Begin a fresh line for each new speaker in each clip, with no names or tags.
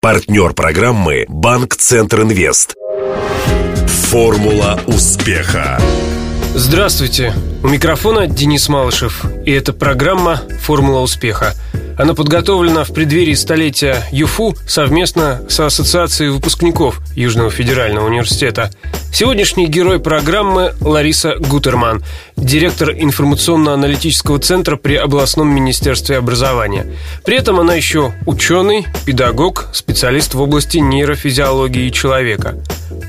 Партнер программы «Банк Центр Инвест». Формула успеха.
Здравствуйте. У микрофона Денис Малышев. И это программа «Формула успеха». Она подготовлена в преддверии столетия ЮФУ совместно с Ассоциацией выпускников Южного федерального университета. Сегодняшний герой программы Лариса Гутерман, директор информационно-аналитического центра при областном министерстве образования. При этом она еще ученый, педагог, специалист в области нейрофизиологии человека.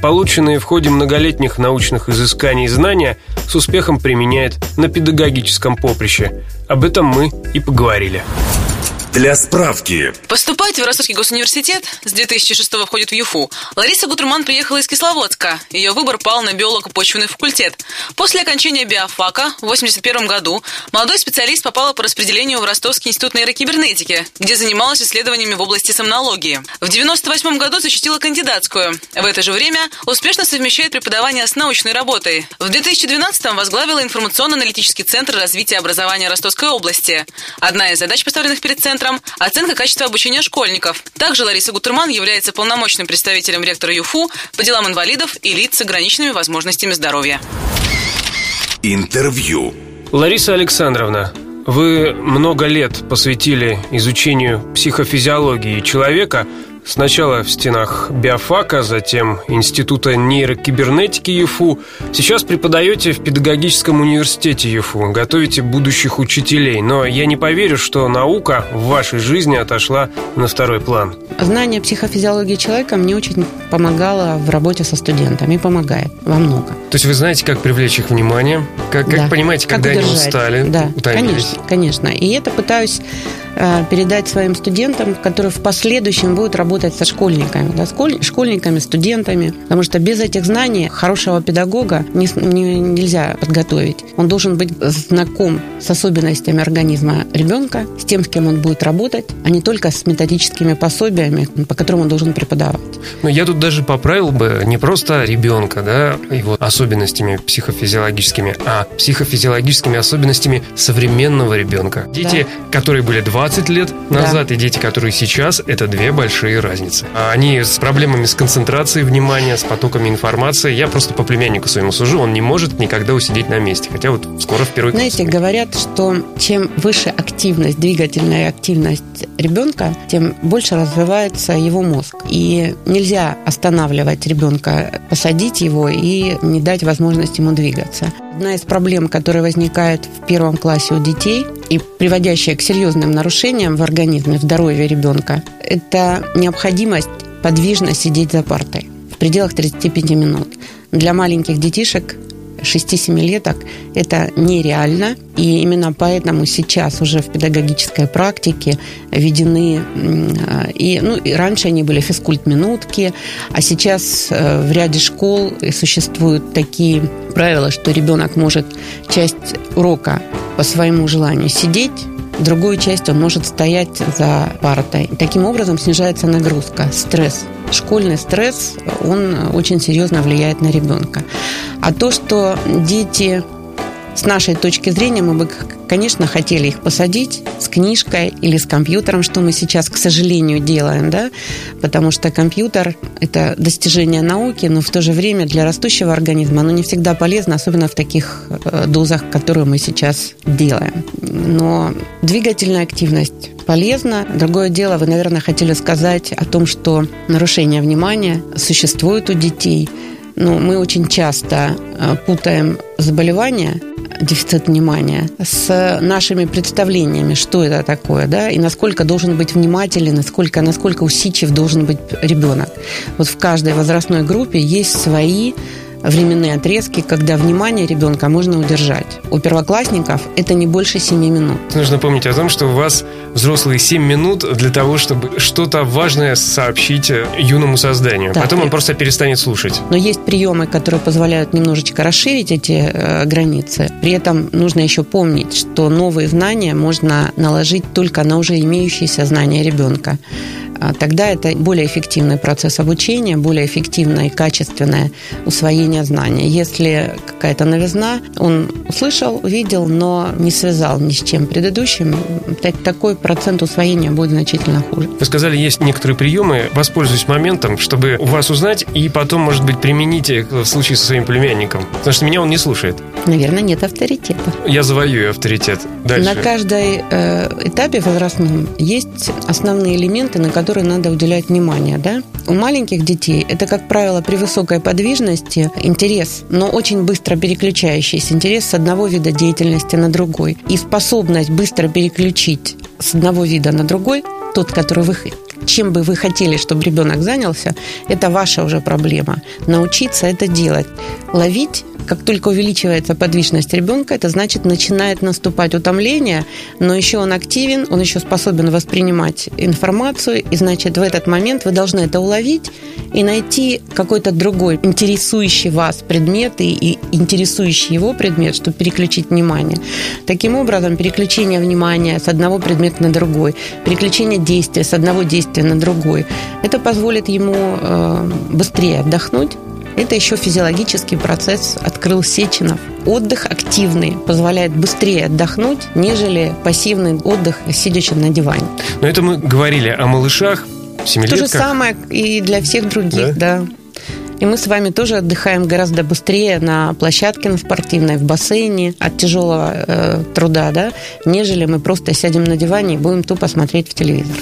Полученные в ходе многолетних научных изысканий знания с успехом применяет на педагогическом поприще. Об этом мы и поговорили.
Для справки.
Поступать в Ростовский госуниверситет с 2006 входит в ЮФУ. Лариса Гутерман приехала из Кисловодска. Ее выбор пал на биолого-почвенный факультет. После окончания биофака в 1981 году молодой специалист попала по распределению в Ростовский институт нейрокибернетики, где занималась исследованиями в области сомнологии. В 1998 году защитила кандидатскую. В это же время успешно совмещает преподавание с научной работой. В 2012 возглавила информационно-аналитический центр развития образования Ростовской области. Одна из задач, поставленных перед центром, центром оценка качества обучения школьников. Также Лариса Гутерман является полномочным представителем ректора ЮФУ по делам инвалидов и лиц с ограниченными возможностями здоровья.
Интервью.
Лариса Александровна, вы много лет посвятили изучению психофизиологии человека – Сначала в стенах биофака, затем Института нейрокибернетики ЮФУ. Сейчас преподаете в педагогическом университете ЮФУ, готовите будущих учителей. Но я не поверю, что наука в вашей жизни отошла на второй план.
Знание психофизиологии человека мне очень помогало в работе со студентами. Помогает во много.
То есть вы знаете, как привлечь их внимание? Как, как да. понимаете, когда как они устали,
да, Конечно, конечно. И это пытаюсь передать своим студентам, которые в последующем будут работать со школьниками, да, школьниками, студентами, потому что без этих знаний хорошего педагога не, не, нельзя подготовить. Он должен быть знаком с особенностями организма ребенка, с тем, с кем он будет работать, а не только с методическими пособиями, по которым он должен преподавать.
Но я тут даже поправил бы не просто ребенка, да, его особенностями психофизиологическими, а психофизиологическими особенностями современного ребенка. Дети, да. которые были 20 20 лет назад да. и дети, которые сейчас, это две большие разницы. Они с проблемами с концентрацией внимания, с потоками информации. Я просто по племяннику своему сужу, он не может никогда усидеть на месте. Хотя вот скоро в первый
Знаете, класс. говорят, что чем выше активность, двигательная активность ребенка, тем больше развивается его мозг. И нельзя останавливать ребенка, посадить его и не дать возможность ему двигаться. Одна из проблем, которая возникает в первом классе у детей и приводящая к серьезным нарушениям в организме, в здоровье ребенка, это необходимость подвижно сидеть за партой в пределах 35 минут. Для маленьких детишек 6-7 леток это нереально. И именно поэтому сейчас уже в педагогической практике введены, и, ну, и раньше они были физкульт-минутки, а сейчас э, в ряде школ существуют такие правила, что ребенок может часть урока по своему желанию сидеть, другую часть он может стоять за партой. Таким образом снижается нагрузка, стресс. Школьный стресс, он очень серьезно влияет на ребенка. А то, что дети с нашей точки зрения мы бы, конечно, хотели их посадить с книжкой или с компьютером, что мы сейчас, к сожалению, делаем, да, потому что компьютер – это достижение науки, но в то же время для растущего организма оно не всегда полезно, особенно в таких э, дозах, которые мы сейчас делаем. Но двигательная активность полезна. Другое дело, вы, наверное, хотели сказать о том, что нарушение внимания существует у детей. Но мы очень часто э, путаем заболевания дефицит внимания с нашими представлениями, что это такое, да, и насколько должен быть внимателен, насколько, насколько усидчив должен быть ребенок. Вот в каждой возрастной группе есть свои временные отрезки, когда внимание ребенка можно удержать. У первоклассников это не больше 7 минут.
Нужно помнить о том, что у вас взрослые 7 минут для того, чтобы что-то важное сообщить юному созданию. Так, Потом он просто перестанет слушать.
Но есть приемы, которые позволяют немножечко расширить эти э, границы. При этом нужно еще помнить, что новые знания можно наложить только на уже имеющиеся знания ребенка. А тогда это более эффективный процесс обучения, более эффективное и качественное усвоение знаний. Если какая-то новизна, он услышал, увидел, но не связал ни с чем предыдущим, такой процент усвоения будет значительно хуже.
Вы сказали, есть некоторые приемы. Воспользуюсь моментом, чтобы у вас узнать и потом, может быть, примените в случае со своим племянником. Потому что меня он не слушает.
Наверное, нет авторитета.
Я завоюю авторитет. Дальше.
На каждой э, этапе возрастном есть основные элементы, на которые надо уделять внимание. Да? У маленьких детей это, как правило, при высокой подвижности интерес, но очень быстро переключающийся интерес с одного вида деятельности на другой. И способность быстро переключить с одного вида на другой, тот, который вы чем бы вы хотели, чтобы ребенок занялся, это ваша уже проблема. Научиться это делать. Ловить как только увеличивается подвижность ребенка, это значит, начинает наступать утомление, но еще он активен, он еще способен воспринимать информацию, и значит, в этот момент вы должны это уловить и найти какой-то другой интересующий вас предмет и, интересующий его предмет, чтобы переключить внимание. Таким образом, переключение внимания с одного предмета на другой, переключение действия с одного действия на другой, это позволит ему э, быстрее отдохнуть, это еще физиологический процесс открыл Сеченов. Отдых активный позволяет быстрее отдохнуть, нежели пассивный отдых, сидячи на диване.
Но это мы говорили о малышах, семилетках.
То же самое и для всех других, да. да. И мы с вами тоже отдыхаем гораздо быстрее на площадке на спортивной, в бассейне от тяжелого э, труда, да, нежели мы просто сядем на диване и будем тупо смотреть в телевизор.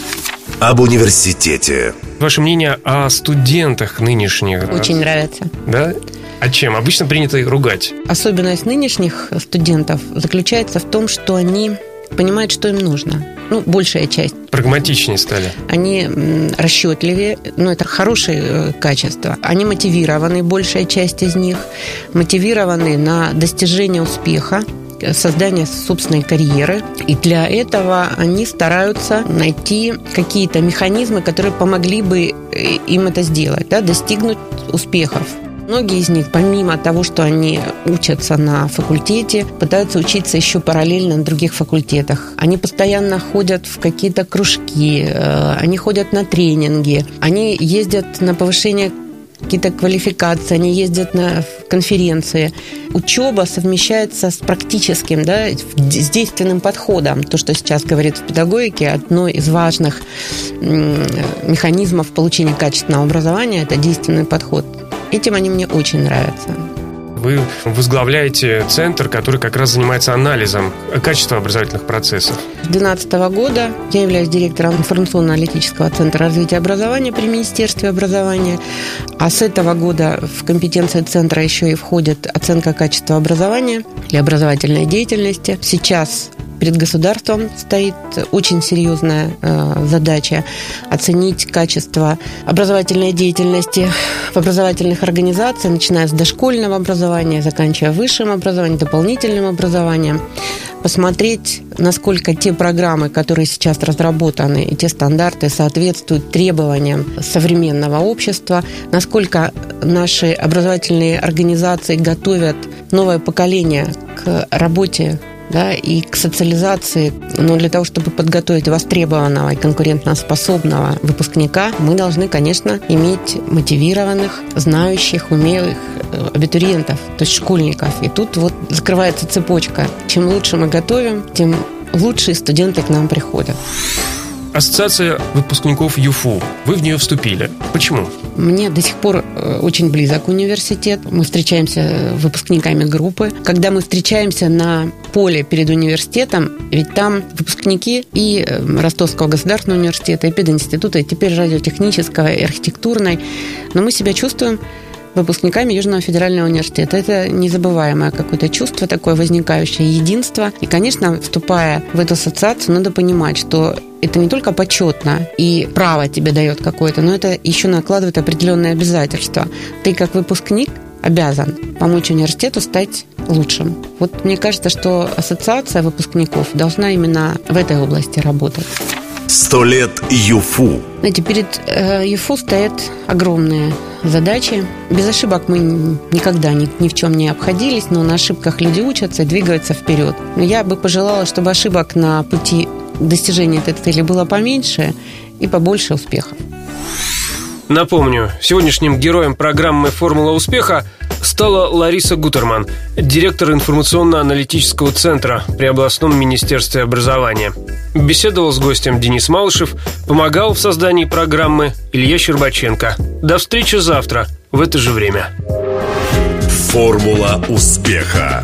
Об университете.
Ваше мнение о студентах нынешних?
Очень нравится.
Да? А чем? Обычно принято их ругать.
Особенность нынешних студентов заключается в том, что они понимают, что им нужно. Ну, большая часть.
Прагматичнее стали.
Они расчетливее, ну, это хорошее э, качество. Они мотивированы, большая часть из них, мотивированы на достижение успеха, создания собственной карьеры. И для этого они стараются найти какие-то механизмы, которые помогли бы э, им это сделать, да, достигнуть успехов. Многие из них, помимо того, что они учатся на факультете, пытаются учиться еще параллельно на других факультетах. Они постоянно ходят в какие-то кружки, э, они ходят на тренинги, они ездят на повышение какие-то квалификации, они ездят на конференции. Учеба совмещается с практическим, да, с действенным подходом. То, что сейчас говорит в педагогике, одно из важных механизмов получения качественного образования – это действенный подход. Этим они мне очень нравятся.
Вы возглавляете центр, который как раз занимается анализом качества образовательных процессов.
С 2012 года я являюсь директором информационно-аналитического центра развития образования при Министерстве образования. А с этого года в компетенции центра еще и входит оценка качества образования или образовательной деятельности. Сейчас перед государством стоит очень серьезная э, задача оценить качество образовательной деятельности в образовательных организациях, начиная с дошкольного образования, заканчивая высшим образованием, дополнительным образованием, посмотреть, насколько те программы, которые сейчас разработаны, и те стандарты соответствуют требованиям современного общества, насколько наши образовательные организации готовят новое поколение к работе да, и к социализации, но для того, чтобы подготовить востребованного и конкурентоспособного выпускника, мы должны, конечно, иметь мотивированных, знающих, умелых э, абитуриентов, то есть школьников. И тут вот закрывается цепочка. Чем лучше мы готовим, тем лучшие студенты к нам приходят.
Ассоциация выпускников ЮФУ. Вы в нее вступили. Почему?
Мне до сих пор э, очень близок университет. Мы встречаемся выпускниками группы. Когда мы встречаемся на поле перед университетом, ведь там выпускники и э, Ростовского государственного университета, и пединститута, и теперь радиотехнического, и архитектурной. Но мы себя чувствуем выпускниками Южного федерального университета. Это незабываемое какое-то чувство такое возникающее, единство. И, конечно, вступая в эту ассоциацию, надо понимать, что это не только почетно и право тебе дает какое-то, но это еще накладывает определенные обязательства. Ты как выпускник обязан помочь университету стать лучшим. Вот мне кажется, что ассоциация выпускников должна именно в этой области работать.
Сто лет ЮФУ.
Знаете, перед э, ЮФУ стоят огромные задачи. Без ошибок мы никогда ни, ни в чем не обходились, но на ошибках люди учатся и двигаются вперед. Но я бы пожелала, чтобы ошибок на пути достижения этой цели было поменьше, и побольше успехов.
Напомню, сегодняшним героем программы «Формула успеха» стала Лариса Гутерман, директор информационно-аналитического центра при областном министерстве образования. Беседовал с гостем Денис Малышев, помогал в создании программы Илья Щербаченко. До встречи завтра в это же время.
«Формула успеха».